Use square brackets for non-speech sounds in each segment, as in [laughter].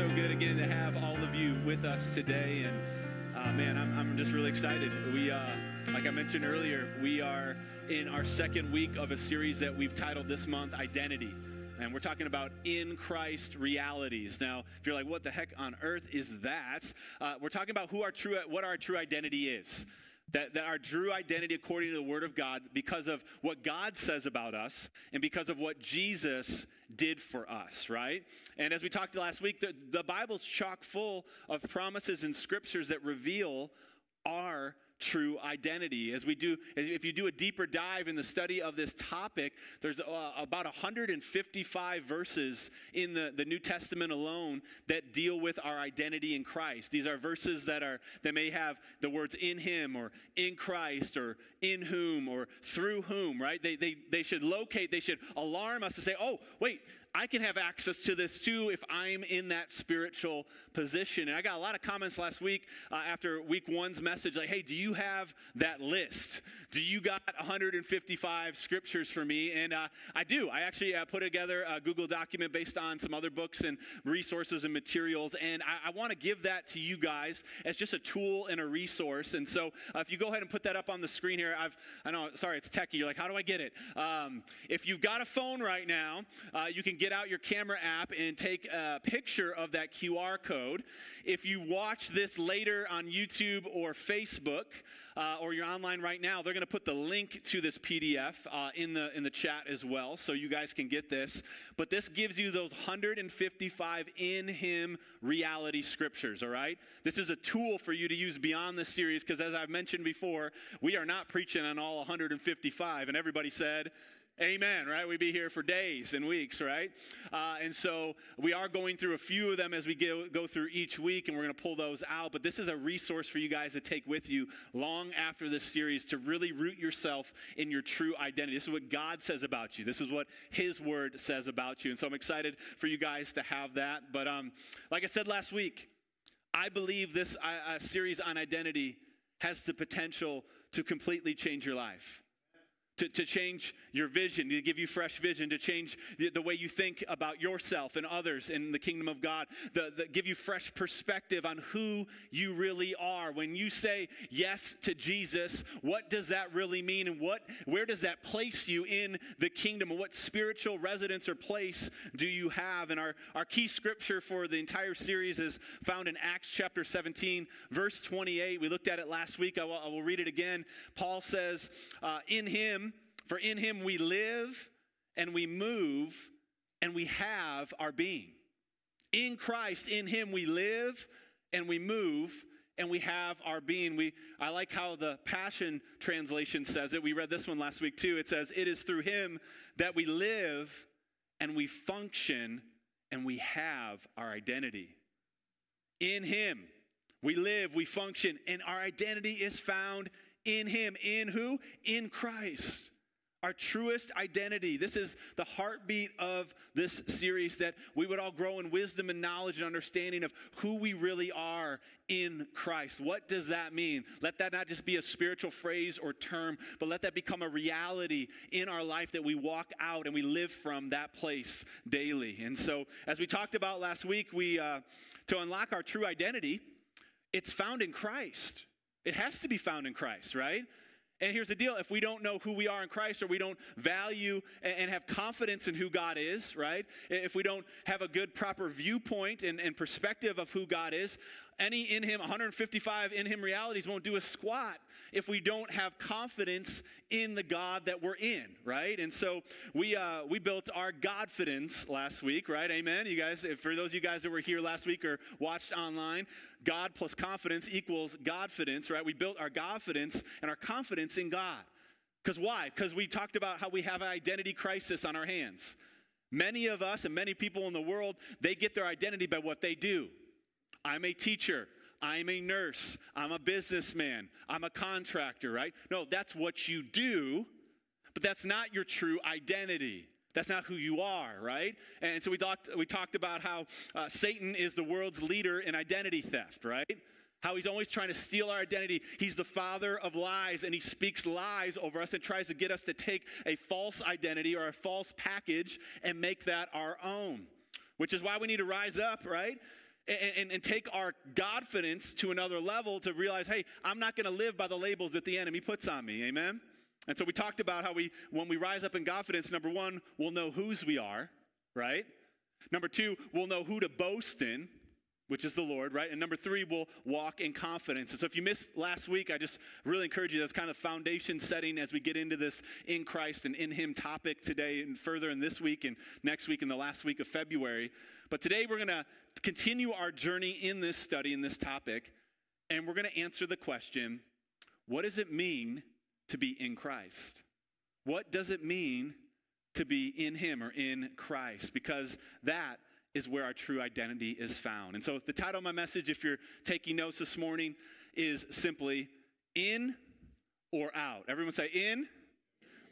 so good again to have all of you with us today. And uh, man, I'm, I'm just really excited. We, uh, like I mentioned earlier, we are in our second week of a series that we've titled this month Identity. And we're talking about in Christ realities. Now, if you're like, what the heck on earth is that? Uh, we're talking about who our true, what our true identity is. That, that our true identity, according to the Word of God, because of what God says about us and because of what Jesus did for us, right? And as we talked last week, the, the Bible's chock full of promises and scriptures that reveal our true identity. As we do, if you do a deeper dive in the study of this topic, there's uh, about 155 verses in the, the New Testament alone that deal with our identity in Christ. These are verses that are that may have the words in him or in Christ or in whom or through whom, right? They, they, they should locate, they should alarm us to say, oh, wait, I can have access to this too if I'm in that spiritual position. And I got a lot of comments last week uh, after week one's message like, hey, do you have that list? Do you got 155 scriptures for me? And uh, I do. I actually uh, put together a Google document based on some other books and resources and materials. And I, I want to give that to you guys as just a tool and a resource. And so uh, if you go ahead and put that up on the screen here, I've, I know, sorry, it's techie. You're like, how do I get it? Um, if you've got a phone right now, uh, you can get out your camera app and take a picture of that QR code. If you watch this later on YouTube or Facebook, uh, or you're online right now, they're going to put the link to this PDF uh, in the in the chat as well, so you guys can get this. But this gives you those 155 in Him reality scriptures. All right, this is a tool for you to use beyond this series because, as I've mentioned before, we are not preaching on all 155. And everybody said. Amen, right? We'd be here for days and weeks, right? Uh, and so we are going through a few of them as we go, through each week, and we're going to pull those out. But this is a resource for you guys to take with you long after this series to really root yourself in your true identity. This is what God says about you, this is what His Word says about you. And so I'm excited for you guys to have that. But um, like I said last week, I believe this uh, series on identity has the potential to completely change your life to, to change your vision, to give you fresh vision, to change the, the way you think about yourself and others in the kingdom of God, the, the, give you fresh perspective on who you really are. When you say yes to Jesus, what does that really mean? And what, where does that place you in the kingdom? And what spiritual residence or place do you have? And our, our key scripture for the entire series is found in Acts chapter 17, verse 28. We looked at it last week. I will, I will read it again. Paul says, uh, In him, for in him we live and we move and we have our being. In Christ, in him we live and we move and we have our being. We, I like how the Passion Translation says it. We read this one last week too. It says, It is through him that we live and we function and we have our identity. In him we live, we function, and our identity is found in him. In who? In Christ our truest identity. This is the heartbeat of this series that we would all grow in wisdom and knowledge and understanding of who we really are in Christ. What does that mean? Let that not just be a spiritual phrase or term, but let that become a reality in our life that we walk out and we live from that place daily. And so, as we talked about last week, we uh, to unlock our true identity, it's found in Christ. It has to be found in Christ, right? And here's the deal if we don't know who we are in Christ or we don't value and have confidence in who God is, right? If we don't have a good, proper viewpoint and, and perspective of who God is, any in Him, 155 in Him realities won't do a squat if we don't have confidence in the God that we're in, right? And so we uh, we built our Godfidence last week, right? Amen. You guys, for those of you guys that were here last week or watched online, God plus confidence equals Godfidence, right? We built our Godfidence and our confidence in God. Because why? Because we talked about how we have an identity crisis on our hands. Many of us and many people in the world, they get their identity by what they do. I'm a teacher. I'm a nurse. I'm a businessman. I'm a contractor, right? No, that's what you do, but that's not your true identity. That's not who you are, right? And so we talked, we talked about how uh, Satan is the world's leader in identity theft, right? How he's always trying to steal our identity. He's the father of lies, and he speaks lies over us and tries to get us to take a false identity or a false package and make that our own. Which is why we need to rise up, right? And, and, take our confidence to another level to realize, hey, I'm not going to live by the labels that the enemy puts on me. Amen? And so we talked about how we, when we rise up in confidence, number one, we'll know whose we are, right? Number two, we'll know who to boast in, which is the Lord, right? And number three, we'll walk in confidence. And so if you missed last week, I just really encourage you, that's kind of foundation setting as we get into this in Christ and in Him topic today and further in this week and next week and the last week of February. But today we're going to continue our journey in this study, in this topic, and we're going to answer the question what does it mean to be in Christ? What does it mean to be in Him or in Christ? Because that is where our true identity is found. And so the title of my message, if you're taking notes this morning, is simply In or Out. Everyone say in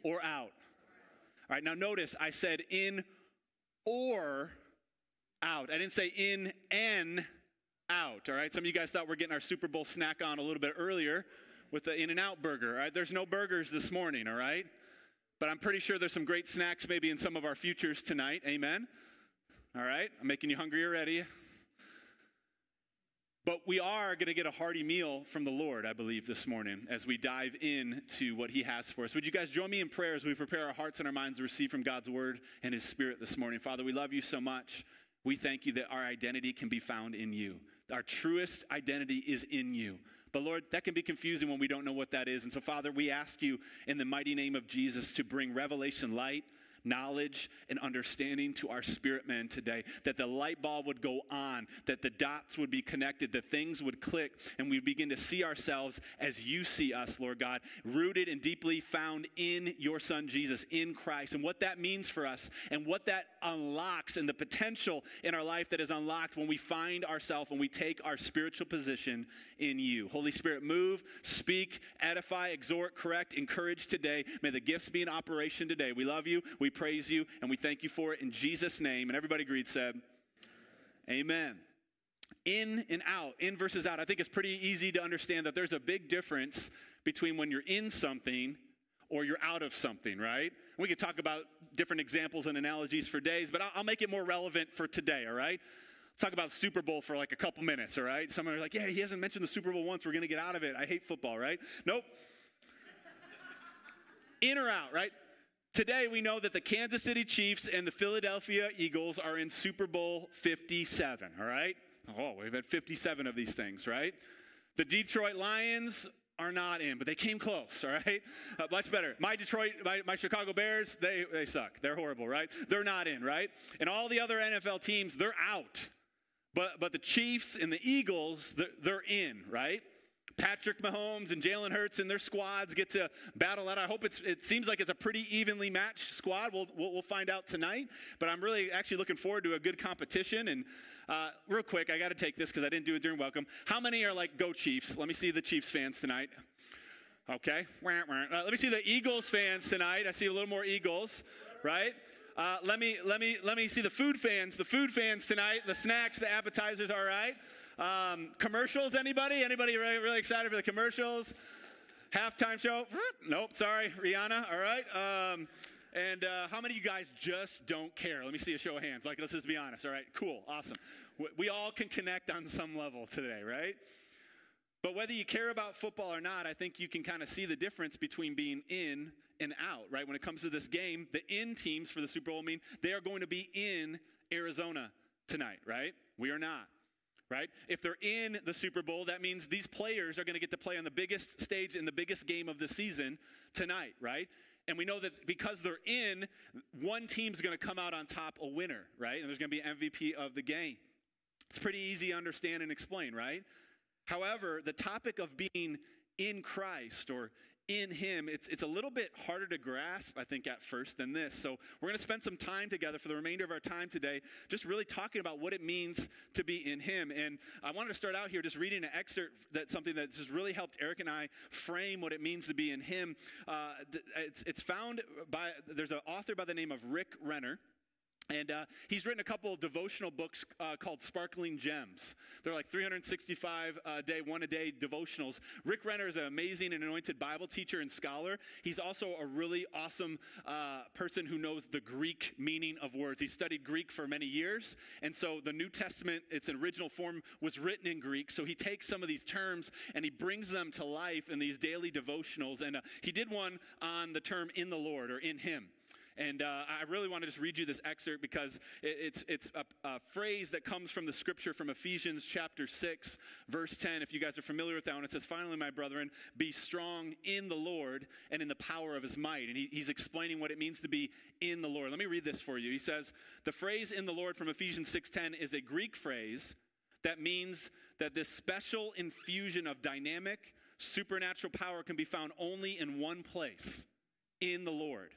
or out. All right, now notice I said in or out. I didn't say in and out. All right, some of you guys thought we're getting our Super Bowl snack on a little bit earlier with the In and Out burger. All right, there's no burgers this morning, all right? But I'm pretty sure there's some great snacks maybe in some of our futures tonight. Amen. All right, I'm making you hungry already. But we are going to get a hearty meal from the Lord, I believe, this morning as we dive into what He has for us. Would you guys join me in prayer as we prepare our hearts and our minds to receive from God's Word and His Spirit this morning? Father, we love you so much. We thank you that our identity can be found in you. Our truest identity is in you. But Lord, that can be confusing when we don't know what that is. And so, Father, we ask you in the mighty name of Jesus to bring revelation light knowledge and understanding to our spirit man today. That the light bulb would go on, that the dots would be connected, that things would click, and we begin to see ourselves as you see us, Lord God, rooted and deeply found in your Son Jesus, in Christ, and what that means for us, and what that unlocks, and the potential in our life that is unlocked when we find ourselves, when we take our spiritual position in you. Holy Spirit, move, speak, edify, exhort, correct, encourage today. May the gifts be in operation today. We love you. We praise you and we thank you for it in Jesus' name. And everybody agreed, said, Amen. In and out, in versus out. I think it's pretty easy to understand that there's a big difference between when you're in something or you're out of something, right? We could talk about different examples and analogies for days, but I'll, make it more relevant for today, all right? Let's talk about Super Bowl for like a couple minutes, all right? Some are like, yeah, he hasn't mentioned the Super Bowl once. We're going to get out of it. I hate football, right? Nope. in or out, right? Today, we know that the Kansas City Chiefs and the Philadelphia Eagles are in Super Bowl 57, all right? Oh, we've had 57 of these things, right? The Detroit Lions are not in, but they came close, [laughs] all right? Uh, much better. My Detroit, my, my Chicago Bears, they, they suck. They're horrible, right? They're not in, right? And all the other NFL teams, they're out. But, but the Chiefs and the Eagles, they're, they're in, right? Patrick Mahomes and Jalen Hurts and their squads get to battle out. I hope it seems like it's a pretty evenly matched squad. We'll, we'll, we'll find out tonight. But I'm really actually looking forward to a good competition. And uh, real quick, I got to take this because I didn't do it during welcome. How many are like, go Chiefs? Let me see the Chiefs fans tonight. Okay. Uh, let me see the Eagles fans tonight. I see a little more Eagles, right? Uh, let me let me let me see the food fans. The food fans tonight. The snacks, the appetizers. All right. Um, commercials, anybody? Anybody really, really excited for the commercials? Halftime show? [laughs] Nope, sorry, Rihanna, all right. Um, and uh, how many of you guys just don't care? Let me see a show of hands. Like, let's just be honest, all right? Cool, awesome. We all can connect on some level today, right? But whether you care about football or not, I think you can kind of see the difference between being in and out, right? When it comes to this game, the in teams for the Super Bowl mean they are going to be in Arizona tonight, right? We are not right? If they're in the Super Bowl, that means these players are going to get to play on the biggest stage in the biggest game of the season tonight, right? And we know that because they're in, one team's going to come out on top a winner, right? And there's going to be MVP of the game. It's pretty easy to understand and explain, right? However, the topic of being in Christ or in Him, it's, it's a little bit harder to grasp, I think, at first than this. So we're going to spend some time together for the remainder of our time today, just really talking about what it means to be in Him. And I wanted to start out here just reading an excerpt that's something that just really helped Eric and I frame what it means to be in Him. Uh, it's, it's found by, there's an author by the name of Rick Renner. And uh, he's written a couple of devotional books uh, called Sparkling Gems. They're like 365 uh, day, one a day devotionals. Rick Renner is an amazing and anointed Bible teacher and scholar. He's also a really awesome uh, person who knows the Greek meaning of words. He studied Greek for many years. And so the New Testament, its original form, was written in Greek. So he takes some of these terms and he brings them to life in these daily devotionals. And uh, he did one on the term in the Lord or in Him. And uh, I really want to just read you this excerpt because it's, it's a, a, phrase that comes from the scripture from Ephesians chapter 6, verse 10. If you guys are familiar with that one, it says, Finally, my brethren, be strong in the Lord and in the power of his might. And he, he's explaining what it means to be in the Lord. Let me read this for you. He says, The phrase in the Lord from Ephesians 6.10 is a Greek phrase that means that this special infusion of dynamic, supernatural power can be found only in one place in the Lord.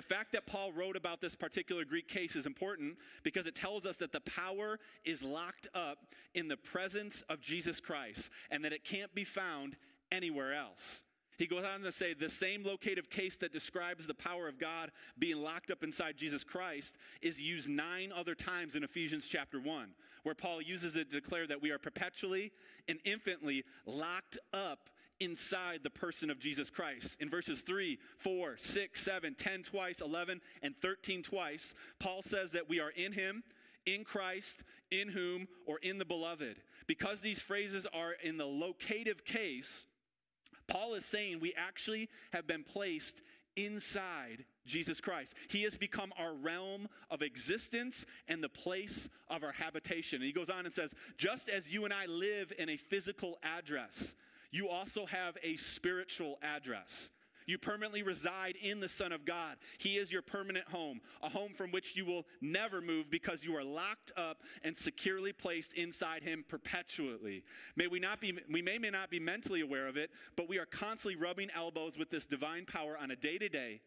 The fact that Paul wrote about this particular Greek case is important because it tells us that the power is locked up in the presence of Jesus Christ and that it can't be found anywhere else. He goes on to say the same locative case that describes the power of God being locked up inside Jesus Christ is used nine other times in Ephesians chapter 1, where Paul uses it to declare that we are perpetually and infinitely locked up inside the person of Jesus Christ. In verses 3, 4, 6, 7, 10 twice, 11, and 13 twice, Paul says that we are in him, in Christ, in whom, or in the beloved. Because these phrases are in the locative case, Paul is saying we actually have been placed inside Jesus Christ. He has become our realm of existence and the place of our habitation. And he goes on and says, just as you and I live in a physical address, you also have a spiritual address. You permanently reside in the Son of God. He is your permanent home, a home from which you will never move because you are locked up and securely placed inside Him perpetually. May we not be, we may, may not be mentally aware of it, but we are constantly rubbing elbows with this divine power on a day to day,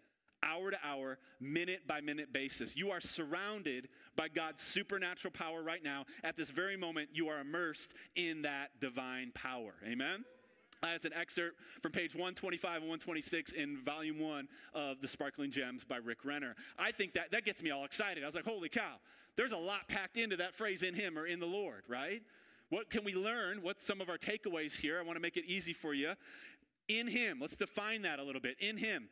hour to hour, minute by minute basis. You are surrounded by God's supernatural power right now. At this very moment, you are immersed in that divine power. Amen? That's an excerpt from page 125 and 126 in volume one of The Sparkling Gems by Rick Renner. I think that, that gets me all excited. I was like, holy cow, there's a lot packed into that phrase in Him or in the Lord, right? What can we learn? What's some of our takeaways here? I want to make it easy for you. In Him, let's define that a little bit. In Him,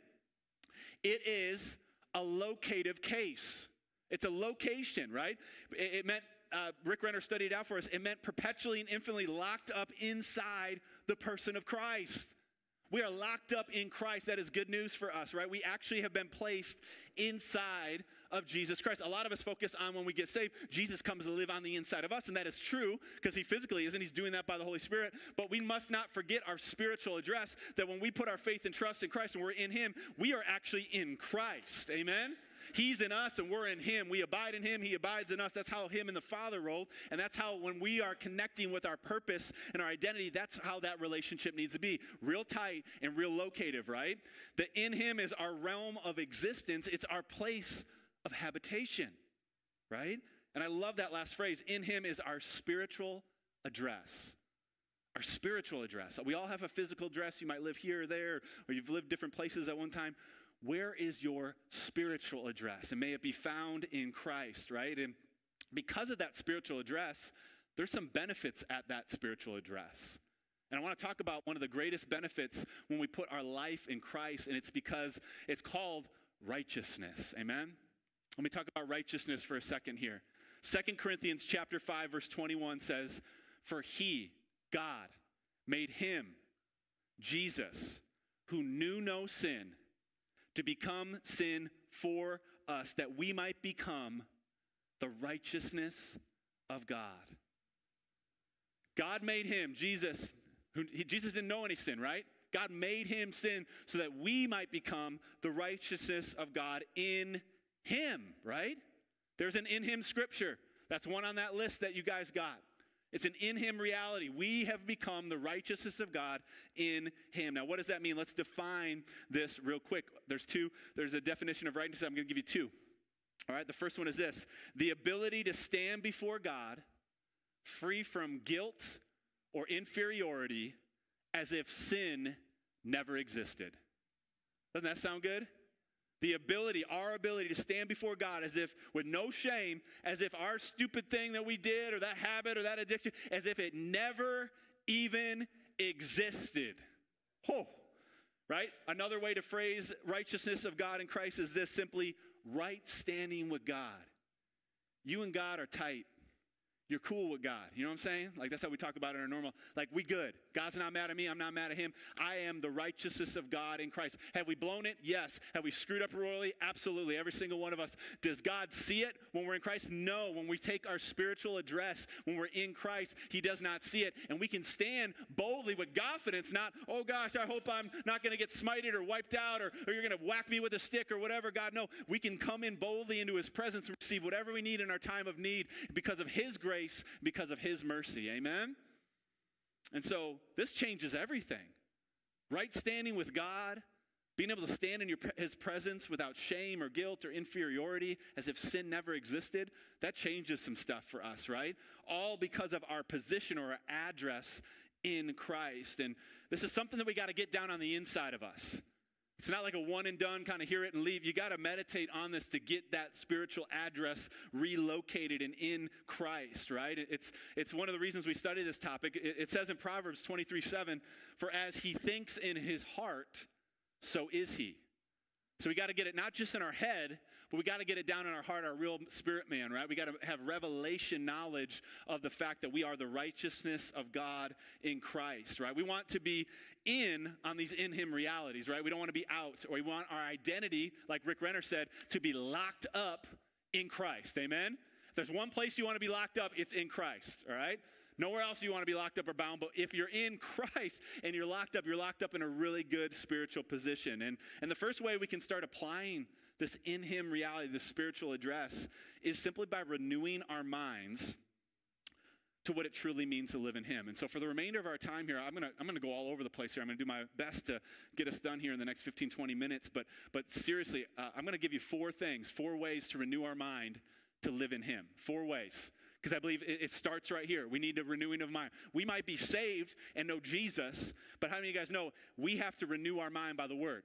it is a locative case. It's a location, right? It, meant uh, Rick Renner studied out for us, it meant perpetually and infinitely locked up inside the person of Christ. We are locked up in Christ. That is good news for us, right? We actually have been placed inside of Jesus Christ. A lot of us focus on when we get saved, Jesus comes to live on the inside of us, and that is true because he physically isn't. He's doing that by the Holy Spirit. But we must not forget our spiritual address that when we put our faith and trust in Christ and we're in him, we are actually in Christ. Amen? He's in us and we're in Him. We abide in Him, He abides in us. That's how Him and the Father roll. And that's how, when we are connecting with our purpose and our identity, that's how that relationship needs to be real tight and real locative, right? That in Him is our realm of existence, it's our place of habitation, right? And I love that last phrase. In Him is our spiritual address our spiritual address. We all have a physical address. You might live here or there, or you've lived different places at one time where is your spiritual address? And may it be found in Christ, right? And because of that spiritual address, there's some benefits at that spiritual address. And I want to talk about one of the greatest benefits when we put our life in Christ, and it's because it's called righteousness. Amen? Let me talk about righteousness for a second here. Second Corinthians chapter 5 verse 21 says, "For he, God, made him Jesus, who knew no sin, to become sin for us, that we might become the righteousness of God. God made him, Jesus, who he, Jesus didn't know any sin, right? God made him sin so that we might become the righteousness of God in him, right? There's an in him scripture. That's one on that list that you guys got. It's an in him reality. We have become the righteousness of God in him. Now, what does that mean? Let's define this real quick. There's two, there's a definition of righteousness. I'm going to give you two. All right, the first one is this the ability to stand before God free from guilt or inferiority as if sin never existed. Doesn't that sound good? The ability, our ability to stand before God as if with no shame, as if our stupid thing that we did or that habit or that addiction, as if it never even existed. Oh, right? Another way to phrase righteousness of God in Christ is this simply right standing with God. You and God are tight you're cool with God. You know what I'm saying? Like that's how we talk about it in our normal. Like we good. God's not mad at me. I'm not mad at him. I am the righteousness of God in Christ. Have we blown it? Yes. Have we screwed up royally? Absolutely. Every single one of us. Does God see it when we're in Christ? No. When we take our spiritual address, when we're in Christ, He does not see it, and we can stand boldly with confidence. Not, oh gosh, I hope I'm not going to get smited or wiped out, or, or you're going to whack me with a stick or whatever. God, no. We can come in boldly into His presence and receive whatever we need in our time of need because of His grace grace because of his mercy. Amen? And so this changes everything. Right standing with God, being able to stand in your, his presence without shame or guilt or inferiority as if sin never existed, that changes some stuff for us, right? All because of our position or our address in Christ. And this is something that we got to get down on the inside of us. It's not like a one and done kind of hear it and leave. You got to meditate on this to get that spiritual address relocated and in Christ, right? It's, it's one of the reasons we study this topic. It, says in Proverbs 23 7, For as he thinks in his heart, so is he. So we got to get it not just in our head, but we got to get it down in our heart, our real spirit man, right? We got to have revelation knowledge of the fact that we are the righteousness of God in Christ, right? We want to be in on these in Him realities, right? We don't want to be out, or we want our identity, like Rick Renner said, to be locked up in Christ. Amen? If there's one place you want to be locked up, it's in Christ, all right? Nowhere else you want to be locked up or bound, but if you're in Christ and you're locked up, you're locked up in a really good spiritual position. And, and the first way we can start applying this in Him reality, this spiritual address, is simply by renewing our minds to what it truly means to live in Him. And so, for the remainder of our time here, I'm going to I'm gonna go all over the place here. I'm going to do my best to get us done here in the next 15, 20 minutes. But, but seriously, uh, I'm going to give you four things, four ways to renew our mind to live in Him. Four ways. Because I believe it, it, starts right here. We need a renewing of mind. We might be saved and know Jesus, but how many of you guys know we have to renew our mind by the Word?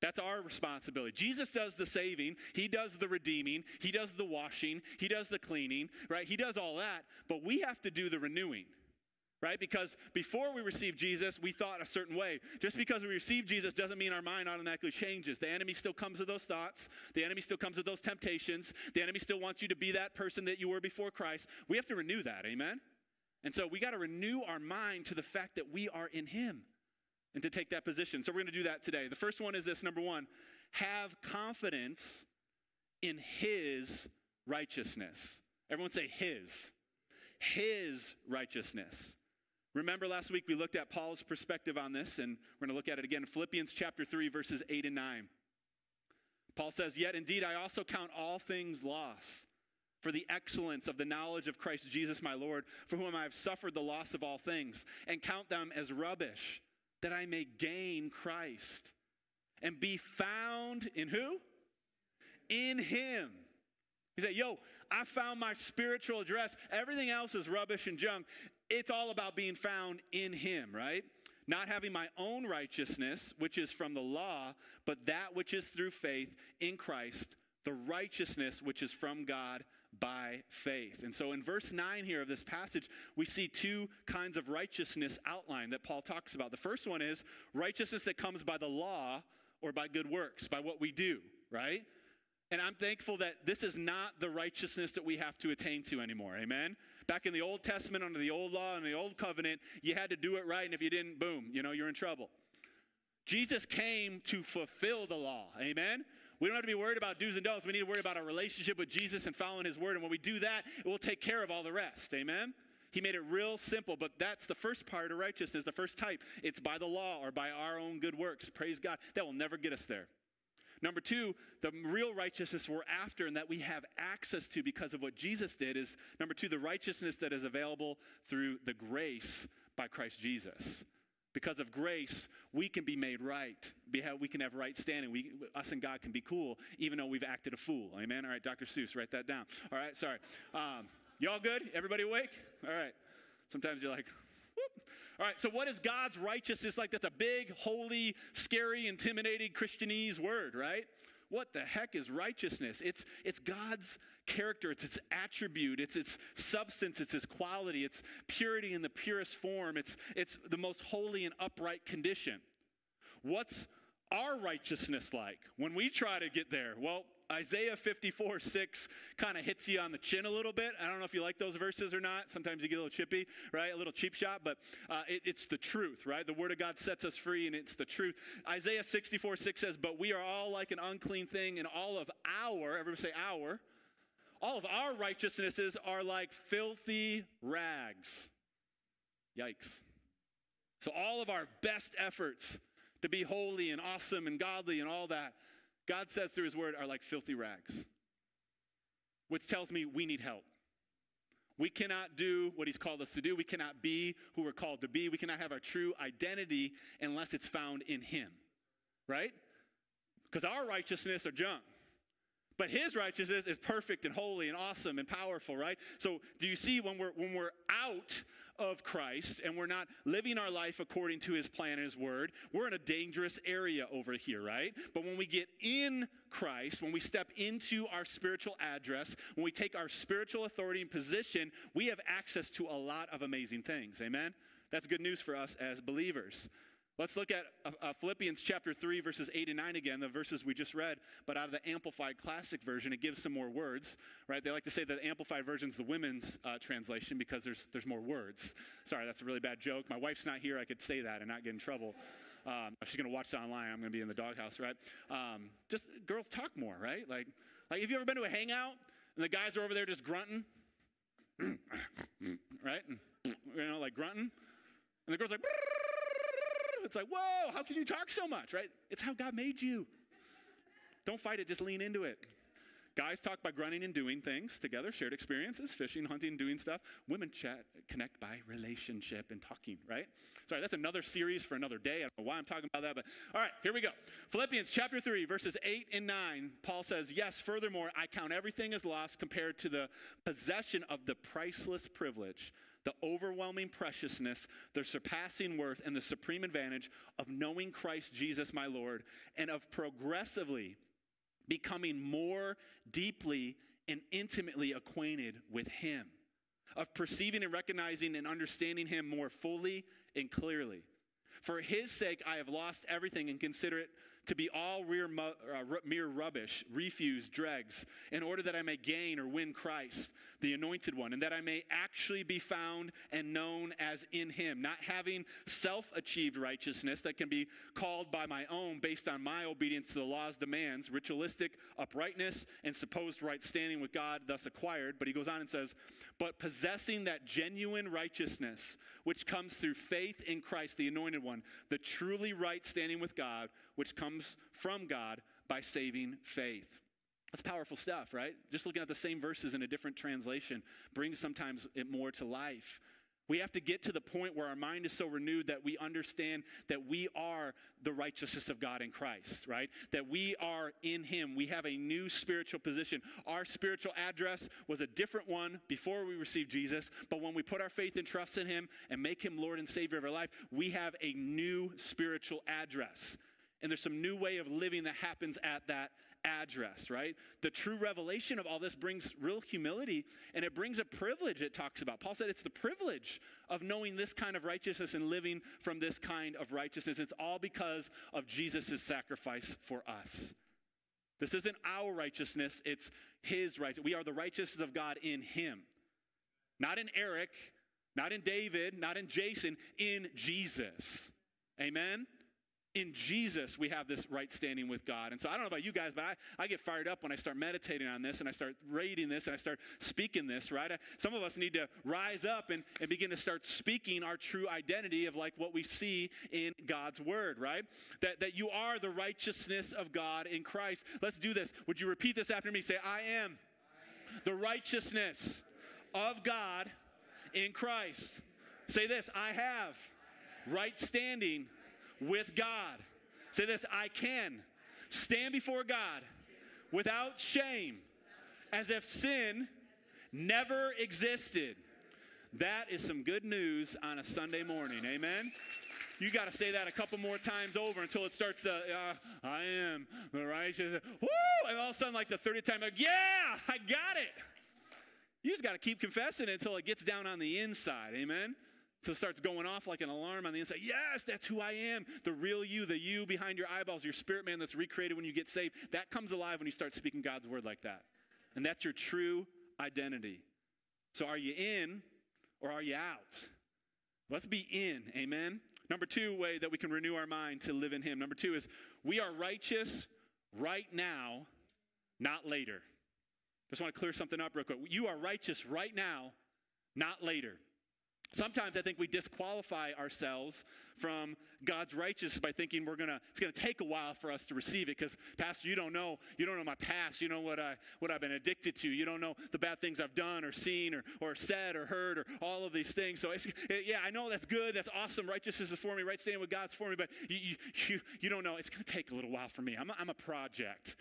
That's our responsibility. Jesus does the saving, He does the redeeming, He does the washing, He does the cleaning, right? He does all that, but we have to do the renewing, right? Because before we receive Jesus, we thought a certain way. Just because we receive Jesus doesn't mean our mind automatically changes. The enemy still comes with those thoughts, the enemy still comes with those temptations, the enemy still wants you to be that person that you were before Christ. We have to renew that, amen? And so we got to renew our mind to the fact that we are in Him and to take that position. So we're going to do that today. The first one is this number one, have confidence in his righteousness. Everyone say his. His righteousness. Remember last week we looked at Paul's perspective on this, and we're going to look at it again. Philippians chapter 3, verses 8 and 9. Paul says, Yet indeed I also count all things loss for the excellence of the knowledge of Christ Jesus my Lord, for whom I have suffered the loss of all things, and count them as rubbish that I may gain Christ and be found in who? In Him. He said, Yo, I found my spiritual address. Everything else is rubbish and junk. It's all about being found in Him, right? Not having my own righteousness, which is from the law, but that which is through faith in Christ, the righteousness which is from God by faith. And so in verse 9 here of this passage, we see two kinds of righteousness outlined that Paul talks about. The first one is righteousness that comes by the law or by good works, by what we do, right? And I'm thankful that this is not the righteousness that we have to attain to anymore. Amen. Back in the Old Testament, under the old law and the old covenant, you had to do it right, and if you didn't, boom, you know, you're in trouble. Jesus came to fulfill the law. Amen. We don't have to be worried about do's and don'ts. We need to worry about our relationship with Jesus and following his word. And when we do that, it will take care of all the rest. Amen? He made it real simple, but that's the first part of righteousness, the first type. It's by the law or by our own good works. Praise God. That will never get us there. Number two, the real righteousness we're after and that we have access to because of what Jesus did is number two, the righteousness that is available through the grace by Christ Jesus. Because of grace, we can be made right. we can have right standing. We, us and God can be cool, even though we've acted a fool. Amen. All right, Dr. Seuss, write that down. All right, sorry. Um, y'all good? Everybody awake? All right. Sometimes you're like, whoop. All right, so what is God's righteousness like? That's a big, holy, scary, intimidating Christianese word, right? What the heck is righteousness? It's, it's God's character, it's its attribute, it's its substance, it's its quality, it's purity in the purest form, it's, it's the most holy and upright condition. What's our righteousness like when we try to get there? Well, Isaiah 54 6 kind of hits you on the chin a little bit. I don't know if you like those verses or not. Sometimes you get a little chippy, right? A little cheap shot, but uh, it, it's the truth, right? The Word of God sets us free, and it's the truth. Isaiah 64 6 says, But we are all like an unclean thing, and all of our, everybody say our, all of our righteousnesses are like filthy rags. Yikes. So all of our best efforts to be holy and awesome and godly and all that God says through his word are like filthy rags, which tells me we need help. We cannot do what he's called us to do. We cannot be who we're called to be. We cannot have our true identity unless it's found in him, right? Because our righteousness are junk. But his righteousness is perfect and holy and awesome and powerful, right? So do you see when we're when we're out of Christ and we're not living our life according to his plan and his word, we're in a dangerous area over here, right? But when we get in Christ, when we step into our spiritual address, when we take our spiritual authority and position, we have access to a lot of amazing things. Amen? That's good news for us as believers. Let's look at uh, uh, Philippians chapter 3, verses 8 and 9 again, the verses we just read, but out of the Amplified Classic Version. It gives some more words, right? They like to say that the Amplified Version is the women's uh, translation because there's, there's more words. Sorry, that's a really bad joke. My wife's not here. I could say that and not get in trouble. Um, she's going to watch it online, I'm going to be in the doghouse, right? Um, just girls talk more, right? Like, like, have you ever been to a hangout and the guys are over there just grunting? [clears throat] right? You know, like grunting? And the girl's like, [laughs] it's like, whoa, how can you talk so much, right? It's how God made you. Don't fight it, just lean into it. Guys talk by grunting and doing things together, shared experiences, fishing, hunting, doing stuff. Women chat, connect by relationship and talking, right? Sorry, that's another series for another day. I don't know why I'm talking about that, but all right, here we go. Philippians chapter 3, verses 8 and 9. Paul says, Yes, furthermore, I count everything as lost compared to the possession of the priceless privilege the overwhelming preciousness, the surpassing worth, and the supreme advantage of knowing Christ Jesus my Lord and of progressively becoming more deeply and intimately acquainted with Him, of perceiving and recognizing and understanding Him more fully and clearly. For His sake, I have lost everything and consider it to be all mere, uh, mere rubbish, refuse, dregs, in order that I may gain or win Christ, the anointed one, and that I may actually be found and known as in him, not having self achieved righteousness that can be called by my own based on my obedience to the law's demands, ritualistic uprightness, and supposed right standing with God, thus acquired. But he goes on and says, but possessing that genuine righteousness which comes through faith in Christ, the anointed one, the truly right standing with God, which comes from God by saving faith. That's powerful stuff, right? Just looking at the same verses in a different translation brings sometimes it more to life. We have to get to the point where our mind is so renewed that we understand that we are the righteousness of God in Christ, right? That we are in Him. We have a new spiritual position. Our spiritual address was a different one before we received Jesus, but when we put our faith and trust in Him and make Him Lord and Savior of our life, we have a new spiritual address. And there's some new way of living that happens at that address, right? The true revelation of all this brings real humility and it brings a privilege it talks about. Paul said it's the privilege of knowing this kind of righteousness and living from this kind of righteousness. It's all because of Jesus' sacrifice for us. This isn't our righteousness, it's his righteousness. We are the righteousness of God in him. Not in Eric, not in David, not in Jason, in Jesus. Amen? In Jesus, we have this right standing with God. And so I don't know about you guys, but I, I get fired up when I start meditating on this and I start reading this and I start speaking this, right? I, some of us need to rise up and, and begin to start speaking our true identity of like what we see in God's word, right? That, that you are the righteousness of God in Christ. Let's do this. Would you repeat this after me? Say, I am, I am. the righteousness of God in Christ. Say this I have right standing with God. Say this I can stand before God without shame as if sin never existed. That is some good news on a Sunday morning. Amen. you got to say that a couple more times over until it starts to, uh, I am the righteous. Woo! And all of a sudden, like the 30th time, like, yeah, I got it. You just got to keep confessing it until it gets down on the inside. Amen? So it starts going off like an alarm on the inside. Yes, that's who I am. The real you, the you behind your eyeballs, your spirit man that's recreated when you get saved, that comes alive when you start speaking God's word like that. And that's your true identity. So are you in or are you out? Let's be in. Amen. Number two way that we can renew our mind to live in Him. Number two is we are righteous right now, not later. Just want to clear something up real quick. You are righteous right now, not later. Sometimes I think we disqualify ourselves from God's righteousness by thinking we're gonna it's gonna take a while for us to receive it because Pastor, you don't know you don't know my past, you know what I what I've been addicted to, you don't know the bad things I've done or seen or or said or heard or all of these things. So it, yeah, I know that's good, that's awesome. Righteousness is for me, right standing with God's for me, but you you you, you don't know it's gonna take a little while for me. I'm a, I'm a project.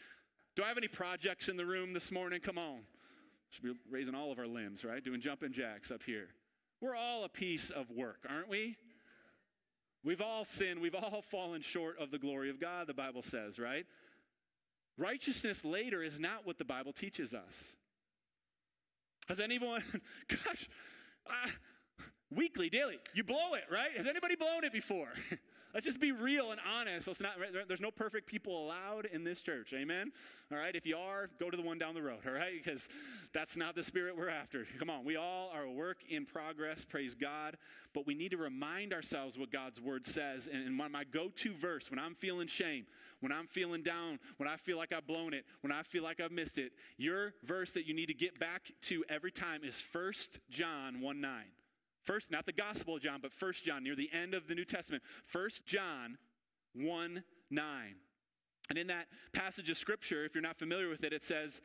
Do I have any projects in the room this morning? Come on. Should be raising all of our limbs, right? Doing jumping jacks up here. We're all a piece of work, aren't we? We've all sinned. We've all [laughs] fallen short of the glory of God, the Bible says, right? Righteousness later is not what the Bible teaches us. Has anyone, [laughs] gosh, uh, weekly, daily, you blow it, right? Has anybody blown it before? [laughs] Let's just be real and honest. Let's not, there's no perfect people allowed in this church. Amen? All right? If you are, go to the one down the road, all right? Because that's not the spirit we're after. Come on. We all are a work in progress. Praise God. But we need to remind ourselves what God's word says. And, and my go to verse, when I'm feeling shame, when I'm feeling down, when I feel like I've blown it, when I feel like I've missed it, your verse that you need to get back to every time is 1 John 1 9. First, not the Gospel of John, but First John, near the end of the New Testament. First John 1 9. And in that passage of Scripture, if you're not familiar with it, it says,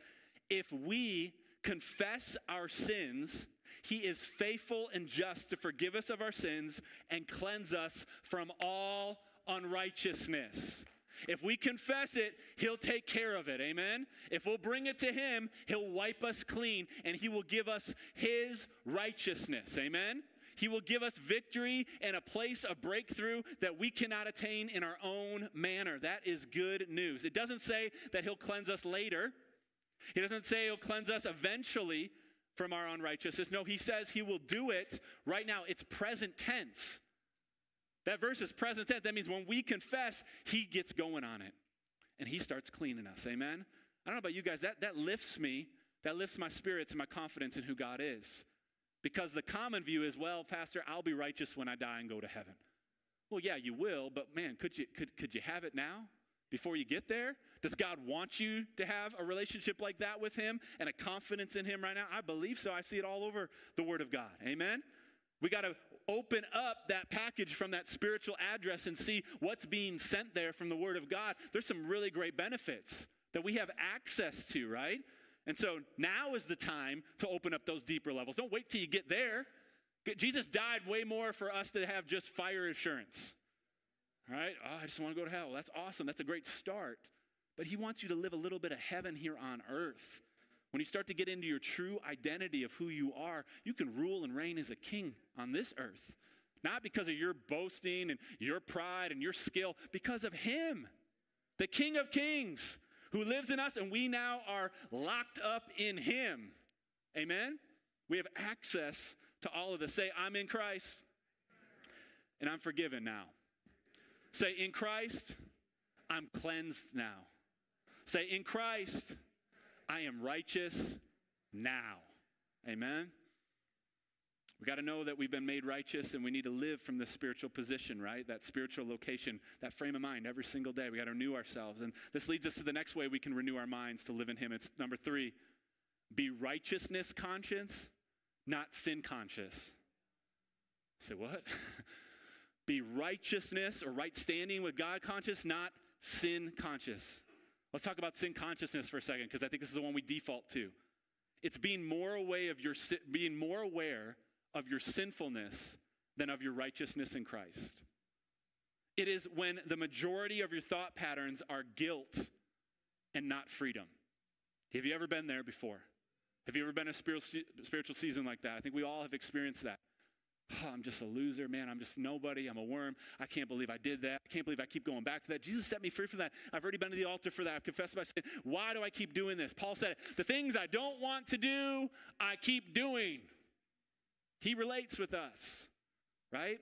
If we confess our sins, he is faithful and just to forgive us of our sins and cleanse us from all unrighteousness. If we confess it, He'll take care of it. Amen? If we'll bring it to Him, He'll wipe us clean and He will give us His righteousness. Amen? He will give us victory and a place of breakthrough that we cannot attain in our own manner. That is good news. It doesn't say that He'll cleanse us later, He doesn't say He'll cleanse us eventually from our unrighteousness. No, He says He will do it right now. It's present tense. That verse is present tense. That means when we confess, He gets going on it and He starts cleaning us. Amen? I don't know about you guys, that, that lifts me. That lifts my spirits and my confidence in who God is. Because the common view is, well, Pastor, I'll be righteous when I die and go to heaven. Well, yeah, you will, but man, could you, could, could you have it now before you get there? Does God want you to have a relationship like that with Him and a confidence in Him right now? I believe so. I see it all over the Word of God. Amen? We got to open up that package from that spiritual address and see what's being sent there from the Word of God. There's some really great benefits that we have access to, right? And so now is the time to open up those deeper levels. Don't wait till you get there. Jesus died way more for us to have just fire assurance. All right? Oh, I just want to go to hell. That's awesome. That's a great start. But he wants you to live a little bit of heaven here on earth. When you start to get into your true identity of who you are, you can rule and reign as a king on this earth. Not because of your boasting and your pride and your skill, because of him, the King of Kings, who lives in us, and we now are locked up in him. Amen? We have access to all of this. Say, I'm in Christ, and I'm forgiven now. Say, in Christ, I'm cleansed now. Say, in Christ, I am righteous now. Amen? We got to know that we've been made righteous and we need to live from the spiritual position, right? That spiritual location, that frame of mind every single day. We got to renew ourselves. And this leads us to the next way we can renew our minds to live in Him. It's number three be righteousness conscious, not sin conscious. Say what? [laughs] be righteousness or right standing with God conscious, not sin conscious. Let's talk about sin consciousness for a second because I think this is the one we default to. It's being more aware of your being more aware of your sinfulness than of your righteousness in Christ. It is when the majority of your thought patterns are guilt and not freedom. Have you ever been there before? Have you ever been a spiritual season like that? I think we all have experienced that. oh, I'm just a loser, man. I'm just nobody. I'm a worm. I can't believe I did that. I can't believe I keep going back to that. Jesus set me free from that. I've already been to the altar for that. I've confessed my sin. Why do I keep doing this? Paul said, The things I don't want to do, I keep doing. He relates with us, right?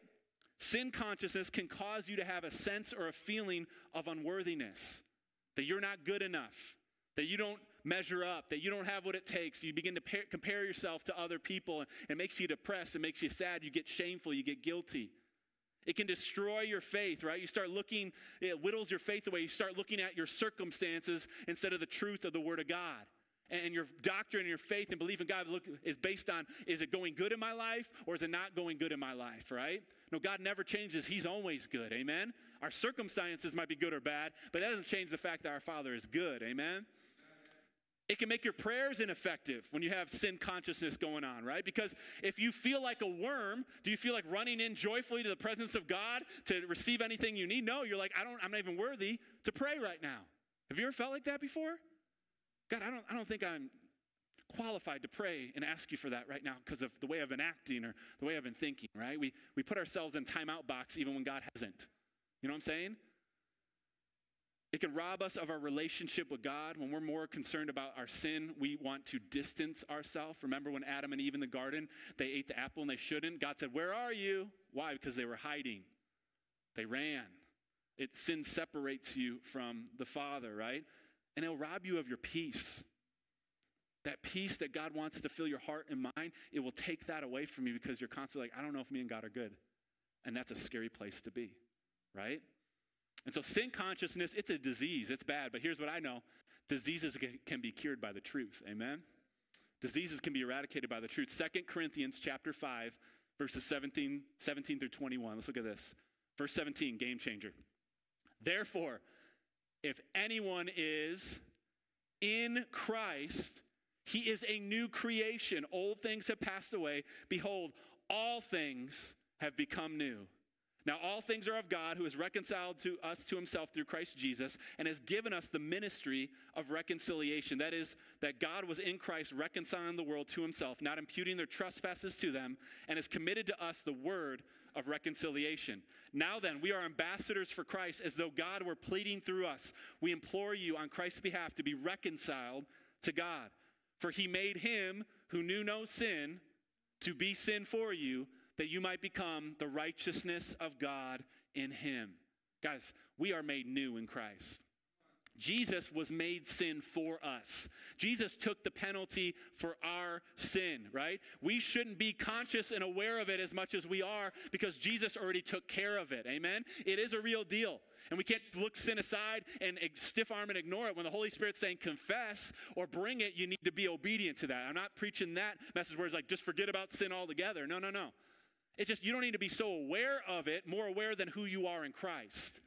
Sin consciousness can cause you to have a sense or a feeling of unworthiness, that you're not good enough, that you don't measure up, that you don't have what it takes. You begin to par- compare yourself to other people, and it makes you depressed, it makes you sad, you get shameful, you get guilty. It can destroy your faith, right? You start looking, it whittles your faith away. You start looking at your circumstances instead of the truth of the Word of God. And your doctrine and your faith and belief in God look, is based on is it going good in my life or is it not going good in my life, right? No, God never changes. He's always good. Amen? Our circumstances might be good or bad, but that doesn't change the fact that our Father is good. Amen? It can make your prayers ineffective when you have sin consciousness going on, right? Because if you feel like a worm, do you feel like running in joyfully to the presence of God to receive anything you need? No, you're like, I don't, I'm not even worthy to pray right now. Have you ever felt like that before? God, I don't, I don't think I'm qualified to pray and ask you for that right now because of the way I've been acting or the way I've been thinking, right? We, we put ourselves in timeout box even when God hasn't. You know what I'm saying? It can rob us of our relationship with God. When we're more concerned about our sin, we want to distance ourselves. Remember when Adam and Eve in the garden, they ate the apple and they shouldn't? God said, Where are you? Why? Because they were hiding. They ran. It sin separates you from the Father, right? And it'll rob you of your peace. That peace that God wants to fill your heart and mind, it will take that away from you because you're constantly like, I don't know if me and God are good. And that's a scary place to be, right? And so sin consciousness, it's a disease. It's bad. But here's what I know diseases can be cured by the truth. Amen? Diseases can be eradicated by the truth. Second Corinthians chapter 5, verses 17, 17 through 21. Let's look at this. Verse 17, game changer. Therefore, if anyone is in Christ, he is a new creation. Old things have passed away. Behold, all things have become new. Now, all things are of God who has reconciled to us to himself through Christ Jesus and has given us the ministry of reconciliation. That is, that God was in Christ reconciling the world to himself, not imputing their trespasses to them, and has committed to us the word of reconciliation. Now then, we are ambassadors for Christ as though God were pleading through us. We implore you on Christ's behalf to be reconciled to God. For he made him who knew no sin to be sin for you that you might become the righteousness of God in him. Guys, we are made new in Christ. Jesus was made sin for us. Jesus took the penalty for our sin, right? We shouldn't be conscious and aware of it as much as we are because Jesus already took care of it. Amen? It is a real deal. And we can't look sin aside and stiff arm and ignore it. When the Holy Spirit's saying confess or bring it, you need to be obedient to that. I'm not preaching that message where it's like just forget about sin altogether. No, no, no. It's just you don't need to be so aware of it, more aware than who you are in Christ.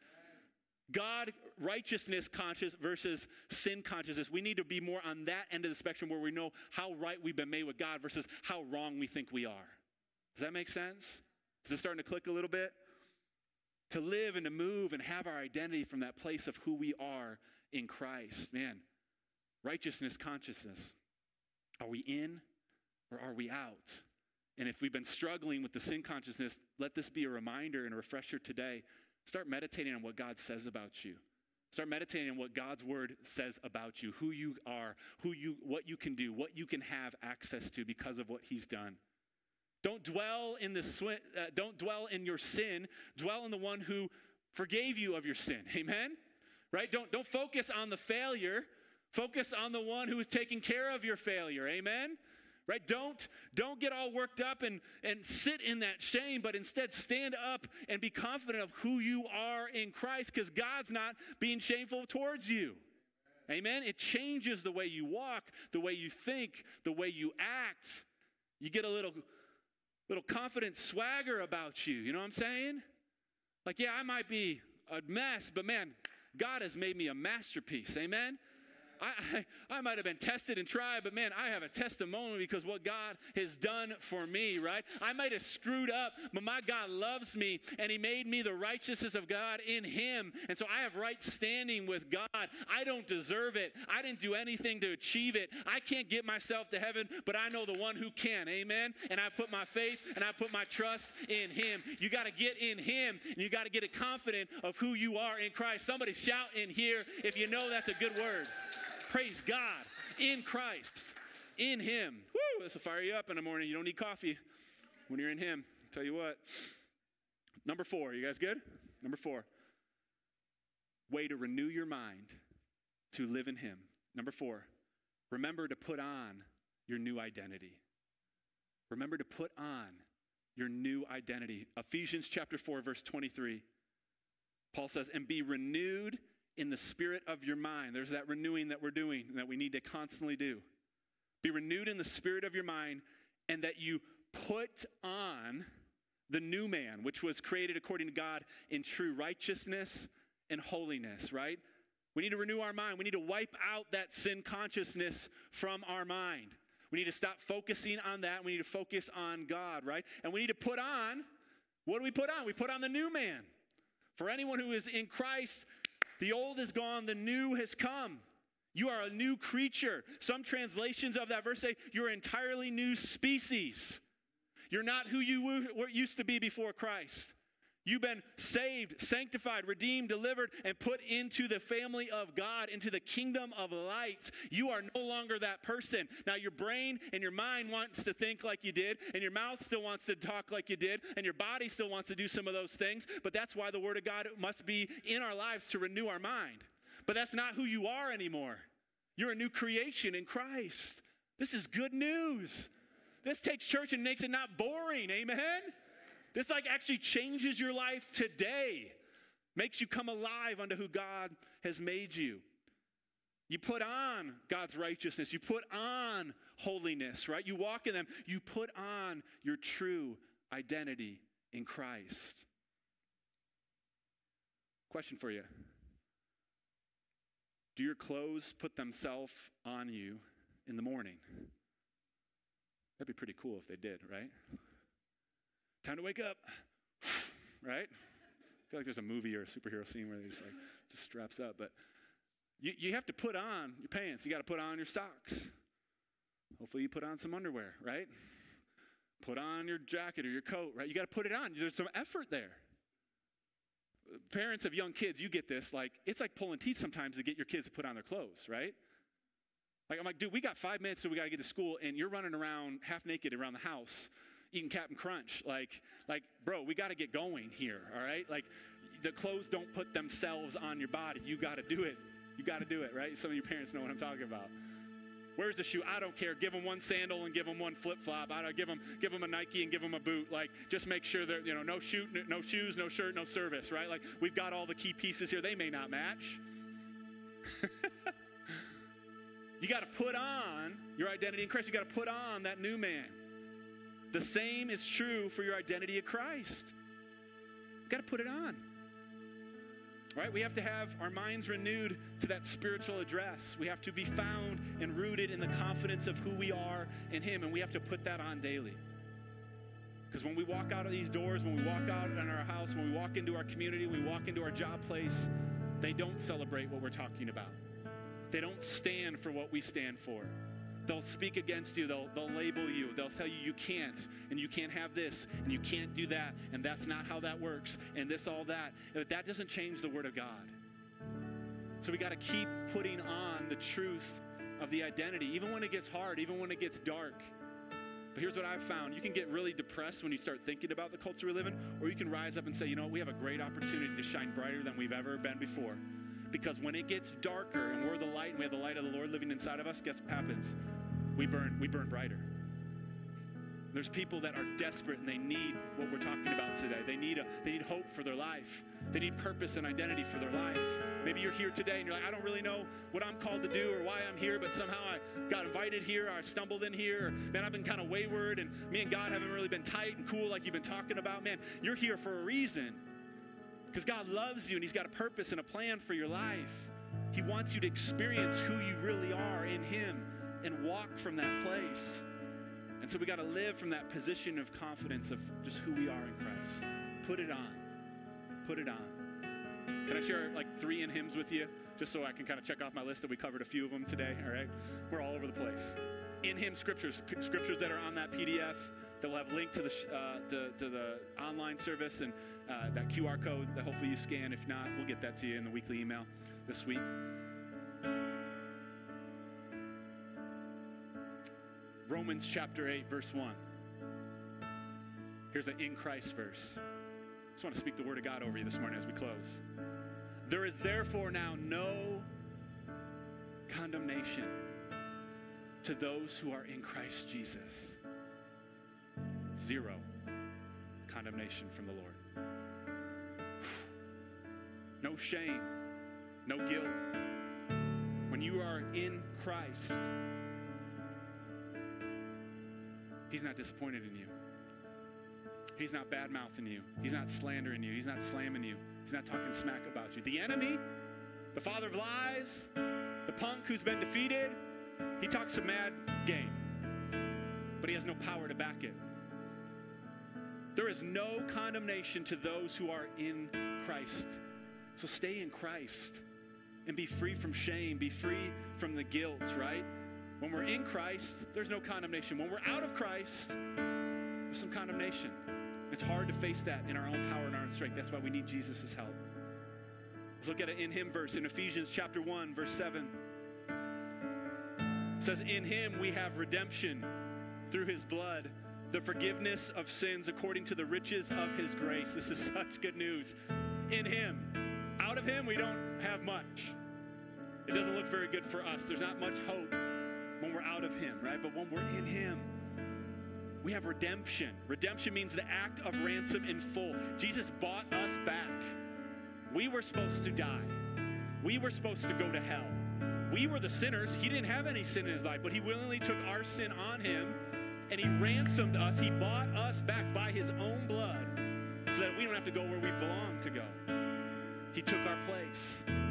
God righteousness conscious versus sin consciousness. We need to be more on that end of the spectrum where we know how right we've been made with God versus how wrong we think we are. Does that make sense? Is it starting to click a little bit? To live and to move and have our identity from that place of who we are in Christ. Man, righteousness consciousness. Are we in or are we out? And if we've been struggling with the sin consciousness, let this be a reminder and a refresher today. Start meditating on what God says about you. Start meditating on what God's word says about you, who you are, who you what you can do, what you can have access to because of what he's done. Don't dwell in the sw- uh, don't dwell in your sin, dwell in the one who forgave you of your sin. [laughs] Amen. Right? Don't don't focus on the failure, focus on the one who is taking care of your failure. Amen right? Don't don't get all worked up and and sit in that shame but instead stand up and be confident of who you are in christ because god's not being shameful towards you. Amen? It changes the way you walk the way you think the way you act. You get a little little confident swagger about you. You know what i'm saying? Like yeah i might be a mess but man god has made me a masterpiece. Amen I, I, I might have been tested and tried, but man, I have a testimony because what God has done for me, right? I might have screwed up, but my God loves me and He made me the righteousness of God in Him. And so I have right standing with God. I don't deserve it. I didn't do anything to achieve it. I can't get myself to heaven, but I know the one who can. Amen. And I put my faith and I put my trust in Him. You got to get in Him and you got to get a confident of who you are in Christ. Somebody shout in here if you know that's a good word. Praise God. In Christ. In Him. Woo! This will fire you up in the morning. You don't need coffee when you're in Him. I'll tell you what. Number four. You guys good? Number four. Way to renew your mind to live in Him. Number four. Remember to put on your new identity. Remember to put on your new identity. Ephesians chapter 4, verse 23. Paul says, and be renewed in the spirit of your mind. There's that renewing that we're doing that we need to constantly do. Be renewed in the spirit of your mind, and that you put on the new man, which was created according to God in true righteousness and holiness, right? We need to renew our mind. We need to wipe out that sin consciousness from our mind. We need to stop focusing on that. We need to focus on God, right? And we need to put on what do we put on? We put on the new man. For anyone who is in Christ, the old is gone, the new has come. You are a new creature. Some translations of that verse say you're an entirely new species. You're not who you were, used to be before Christ. You've been saved, sanctified, redeemed, delivered, and put into the family of God, into the kingdom of light. You are no longer that person. Now, your brain and your mind wants to think like you did, and your mouth still wants to talk like you did, and your body still wants to do some of those things, but that's why the Word of God must be in our lives to renew our mind. But that's not who you are anymore. You're a new creation in Christ. This is good news. This takes church and makes it not boring. Amen? This like actually changes your life today, makes you come alive unto who God has made you. You put on God's righteousness. You put on holiness, right? You walk in them. You put on your true identity in Christ. Question for you Do your clothes put themselves on you in the morning? That'd be pretty cool if they did, right? Time to wake up, [sighs] right? I feel like there's a movie or a superhero scene where they just like just straps up, but you, you have to put on your pants. You got to put on your socks. Hopefully, you put on some underwear, right? Put on your jacket or your coat, right? You got to put it on. There's some effort there. Parents of young kids, you get this. Like, it's like pulling teeth sometimes to get your kids to put on their clothes, right? Like, I'm like, dude, we got five minutes till we got to get to school, and you're running around half naked around the house eating Captain Crunch. Like, like, bro, we got to get going here, all right? Like, the clothes don't put themselves on your body. You got to do it. You got to do it, right? Some of your parents know what I'm talking about. Where's the shoe? I don't care. Give them one sandal and give them one flip flop. I don't give them give them a Nike and give them a boot. Like just make sure that you know no shoot, no shoes, no shirt, no service. Right? Like we've got all the key pieces here. They may not match. [laughs] you got to put on your identity in Christ. You got to put on that new man. The same is true for your identity of Christ. You've got to put it on. Right? We have to have our minds renewed to that spiritual address. We have to be found and rooted in the confidence of who we are in Him, and we have to put that on daily. Because when we walk out of these doors, when we walk out in our house, when we walk into our community, we walk into our job place, they don't celebrate what we're talking about. They don't stand for what we stand for. They'll speak against you. They'll, they'll label you. They'll tell you you can't, and you can't have this, and you can't do that, and that's not how that works, and this, all that. But that doesn't change the Word of God. So we got to keep putting on the truth of the identity, even when it gets hard, even when it gets dark. But here's what I've found you can get really depressed when you start thinking about the culture we live in, or you can rise up and say, you know what, we have a great opportunity to shine brighter than we've ever been before. Because when it gets darker and we're the light and we have the light of the Lord living inside of us, guess what happens? We burn, we burn brighter. There's people that are desperate and they need what we're talking about today. They need, a, they need hope for their life. They need purpose and identity for their life. Maybe you're here today and you're like, I don't really know what I'm called to do or why I'm here, but somehow I got invited here, or I stumbled in here, or man, I've been kind of wayward and me and God haven't really been tight and cool like you've been talking about. Man, you're here for a reason because God loves you and He's got a purpose and a plan for your life. He wants you to experience who you really are in Him and walk from that place. And so we got to live from that position of confidence of just who we are in Christ. Put it on. Put it on. Can I share like three in hymns with you? Just so I can kind of check off my list that we covered a few of them today, all right? We're all over the place. In Him scriptures, scriptures that are on that PDF that will have link to the, uh, to, to the online service and uh, that QR code that hopefully you scan. If not, we'll get that to you in the weekly email this week. Romans chapter 8, verse 1. Here's an in Christ verse. I just want to speak the word of God over you this morning as we close. There is therefore now no condemnation to those who are in Christ Jesus. Zero condemnation from the Lord. No shame, no guilt. When you are in Christ, He's not disappointed in you. He's not bad mouthing you. He's not slandering you. He's not slamming you. He's not talking smack about you. The enemy, the father of lies, the punk who's been defeated, he talks a mad game, but he has no power to back it. There is no condemnation to those who are in Christ. So stay in Christ and be free from shame, be free from the guilt, right? When we're in Christ, there's no condemnation. When we're out of Christ, there's some condemnation. It's hard to face that in our own power and our own strength. That's why we need Jesus' help. Let's look at it in him verse in Ephesians chapter 1, verse 7. It says, In him we have redemption through his blood, the forgiveness of sins according to the riches of his grace. This is [laughs] such good news. In him. Out of him, we don't have much. It doesn't look very good for us. There's not much hope when we're out of him, right? But when we're in him, we have redemption. Redemption means the act of ransom in full. Jesus bought us back. We were supposed to die. We were supposed to go to hell. We were the sinners. He didn't have any sin in his life, but he willingly took our sin on him and he ransomed us. He bought us back by his own blood so that we don't have to go where we belong to go. He took our place.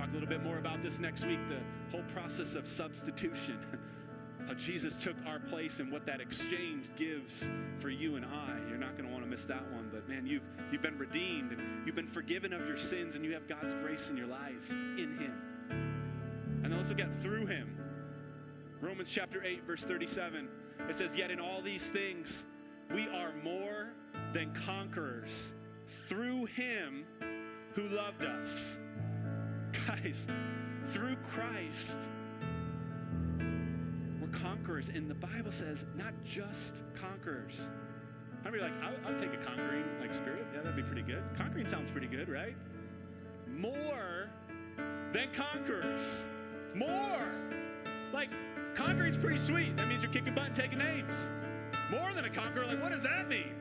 Talk a little bit more about this next week the whole process of substitution. [laughs] How Jesus took our place and what that exchange gives for you and I. You're not going to want to miss that one, but man, you've you've been redeemed and you've been forgiven of your sins and you have God's grace in your life in him. And let's look through him. Romans chapter 8 verse 37. It says, "Yet in all these things we are more than conquerors through him who loved us." Guys, through Christ we're conquerors. And the Bible says, not just conquerors. I'd be like, I'll, I'll, take a conquering like spirit. Yeah, that'd be pretty good. Conquering sounds pretty good, right? More than conquerors. More. Like, conquering's pretty sweet. That means you're kicking butt and taking names. More than a conqueror, like, what does that mean?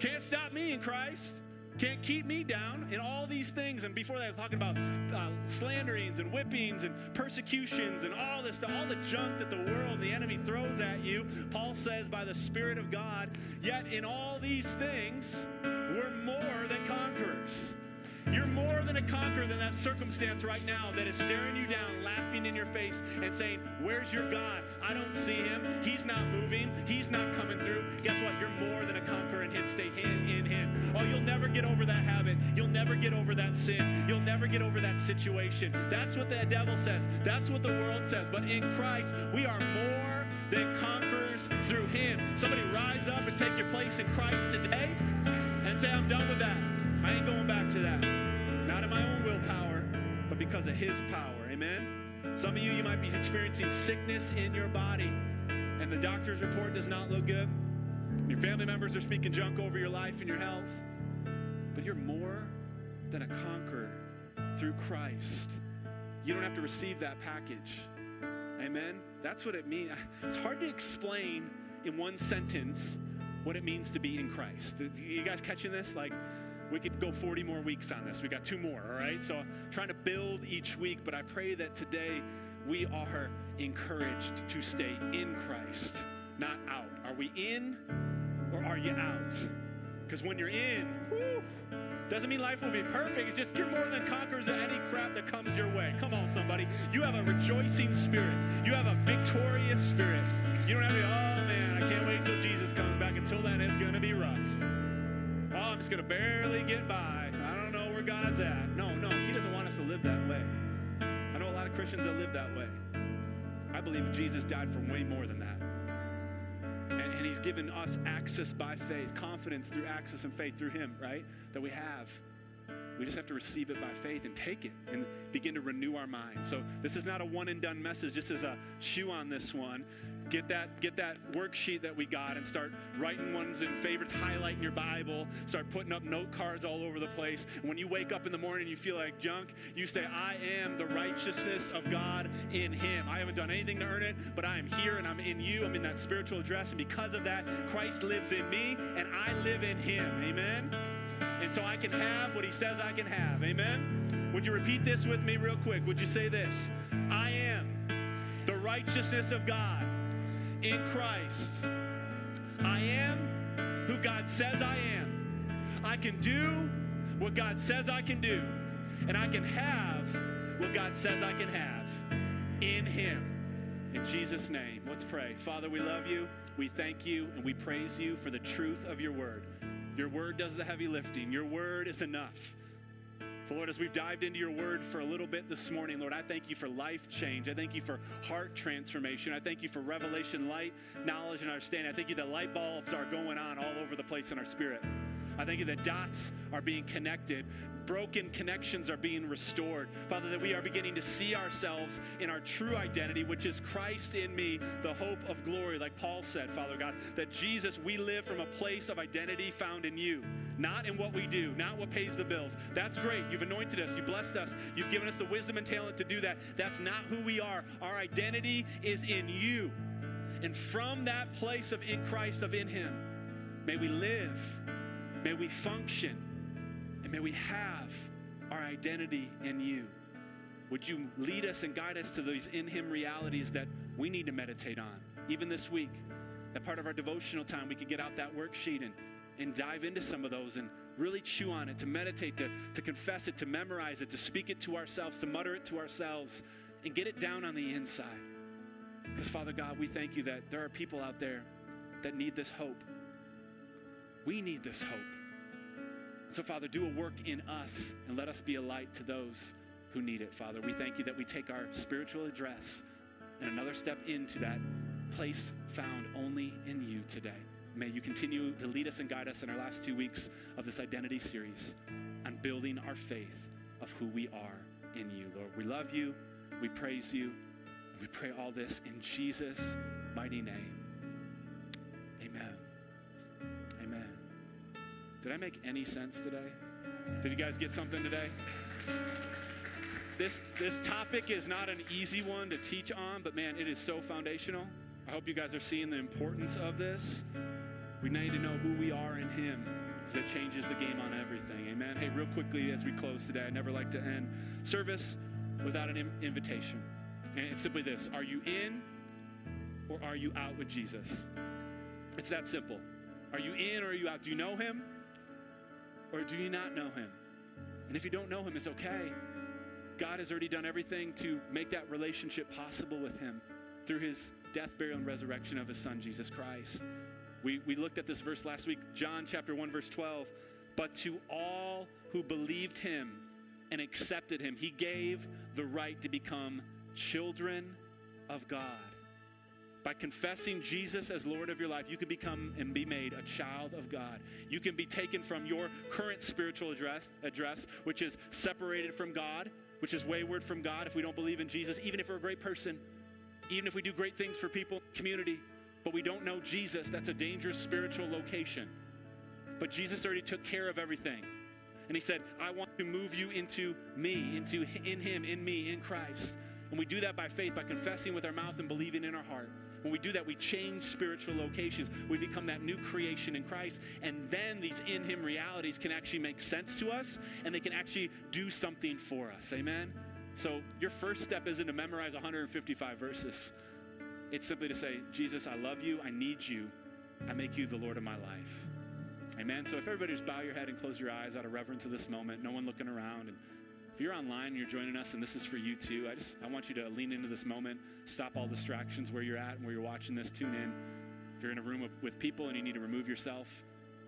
Can't stop me in Christ can't keep me down in all these things. And before that, I was talking about uh, slanderings and whippings and persecutions and all this, all the junk that the world the enemy throws at you. Paul says, by the Spirit of God, yet in all these things, we're more than conquerors. You're more than a conqueror than that circumstance right now that is staring you down, laughing in your face, and saying, Where's your God? I don't see him. He's not moving. He's not coming through. Guess what? You're more than a conqueror in him. Stay in him. Oh, you'll never get over that habit. You'll never get over that sin. You'll never get over that situation. That's what the devil says. That's what the world says. But in Christ, we are more than conquerors through him. Somebody rise up and take your place in Christ today and say, I'm done with that. I ain't going back to that. Not in my own willpower, but because of His power. Amen? Some of you, you might be experiencing sickness in your body, and the doctor's report does not look good. Your family members are speaking junk over your life and your health. But you're more than a conqueror through Christ. You don't have to receive that package. Amen? That's what it means. It's hard to explain in one sentence what it means to be in Christ. You guys catching this? Like, we could go 40 more weeks on this. We got two more, all right? So I'm trying to build each week, but I pray that today we are encouraged to stay in Christ, not out. Are we in or are you out? Because when you're in, whoo, Doesn't mean life will be perfect. It's just you're more than conquerors of any crap that comes your way. Come on, somebody. You have a rejoicing spirit. You have a victorious spirit. You don't have to, oh man, I can't wait until Jesus comes back. Until then, it's going to be rough. Just going to barely get by. I don't know where God's at. No, no, He doesn't want us to live that way. I know a lot of Christians that live that way. I believe Jesus died for way more than that. And, and, He's given us access by faith, confidence through access and faith through Him, right? That we have. We just have to receive it by faith and take it and begin to renew our minds. So this is not a one and done message. This is a chew on this one get that get that worksheet that we got and start writing ones and favorites highlighting your bible start putting up note cards all over the place. When you wake up in the morning and you feel like junk you say i am the righteousness of god in him. I haven't done anything to earn it but i am here and i'm in you. I'm in that spiritual address. And because of that christ lives in me and i live in him. Amen? And so i can have what he says i can have. Amen? Would you repeat this with me real quick? Would you say this? I am the righteousness of god in Christ. I am who God says I am. I can do what God says I can do. And I can have what God says I can have in Him. In Jesus' name, let's pray. Father, we love you. We thank you and we praise you for the truth of your word. Your word does the heavy lifting, your word is enough. So, Lord, as we've dived into your word for a little bit this morning, Lord, I thank you for life change. I thank you for heart transformation. I thank you for revelation, light, knowledge, and understanding. I thank you that light bulbs are going on all over the place in our spirit. I thank you that dots are being connected, broken connections are being restored. Father, that we are beginning to see ourselves in our true identity, which is Christ in me, the hope of glory, like Paul said, Father God, that Jesus, we live from a place of identity found in you, not in what we do, not what pays the bills. That's great. You've anointed us, you blessed us, you've given us the wisdom and talent to do that. That's not who we are. Our identity is in you. And from that place of in Christ, of in Him, may we live, may we function and may we have our identity in you. Would you lead us and guide us to these in Him realities that we need to meditate on, even this week? That part of our devotional time, we could get out that worksheet and, and dive into some of those and really chew on it, to meditate, to, to confess it, to memorize it, to speak it to ourselves, to mutter it to ourselves, and get it down on the inside. Because, Father God, we thank you that there are people out there that need this hope. We need this hope. So, Father, do a work in us and let us be a light to those who need it, Father. We thank you that we take our spiritual address and another step into that place found only in you today. May you continue to lead us and guide us in our last two weeks of this identity series on building our faith of who we are in you, Lord. We love you, we praise you, we pray all this in Jesus' mighty name. Did I make any sense today? Did you guys get something today? This, this topic is not an easy one to teach on, but man, it is so foundational. I hope you guys are seeing the importance of this. We need to know who we are in Him because it changes the game on everything. Amen. Hey, real quickly as we close today, I never like to end service without an invitation. And it's simply this Are you in or are you out with Jesus? It's that simple. Are you in or are you out? Do you know Him? Or do you not know him? And if you don't know him, it's okay. God has already done everything to make that relationship possible with him through his death, burial, and resurrection of his son, Jesus Christ. We, we looked at this verse last week, John chapter 1, verse 12. But to all who believed him and accepted him, he gave the right to become children of God. By confessing Jesus as Lord of your life, you can become and be made a child of God. You can be taken from your current spiritual address, address, which is separated from God, which is wayward from God if we don't believe in Jesus, even if we're a great person, even if we do great things for people, community, but we don't know Jesus, that's a dangerous spiritual location. But Jesus already took care of everything. And he said, I want to move you into me, into in him, in me, in Christ. And we do that by faith, by confessing with our mouth and believing in our heart. When we do that, we change spiritual locations. We become that new creation in Christ. And then these in Him realities can actually make sense to us and they can actually do something for us. Amen? So your first step isn't to memorize 155 verses, it's simply to say, Jesus, I love you. I need you. I make you the Lord of my life. Amen. So if everybody just bow your head and close your eyes out of reverence of this moment, no one looking around. And if you're online and you're joining us and this is for you too, I just I want you to lean into this moment, stop all distractions where you're at and where you're watching this, tune in. If you're in a room with, people and you need to remove yourself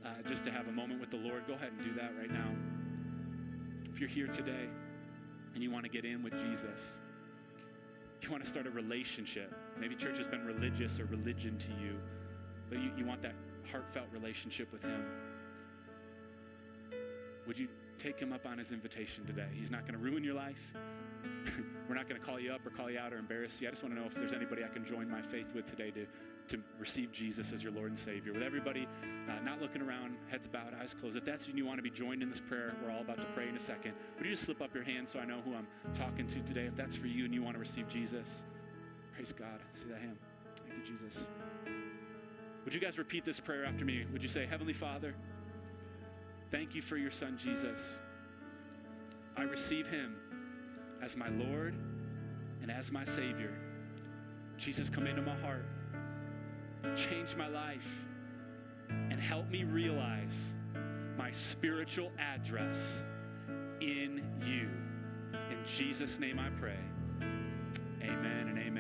uh, just to have a moment with the Lord, go ahead and do that right now. If you're here today and you want to get in with Jesus, you want to start a relationship. Maybe church has been religious or religion to you, but you, you want that heartfelt relationship with Him. Would you take Him up on His invitation today? He's not going to ruin your life. [laughs] We're not going to call you up or call you out or embarrass you. I just want to know if there's anybody I can join my faith with today to, to receive Jesus as your Lord and Savior. With everybody uh, not looking around, heads bowed, eyes closed. If that's you and you want to be joined in this prayer, we're all about to pray in a second. Would you just slip up your hand so I know who I'm talking to today? If that's for you and you want to receive Jesus, praise God. See that hand? Thank you, Jesus. Would you guys repeat this prayer after me? Would you say, Heavenly Father, thank you for your Son, Jesus. I receive him as my Lord and as my Savior. Jesus, come into my heart, change my life, and help me realize my spiritual address in you. In Jesus' name I pray. Amen and amen.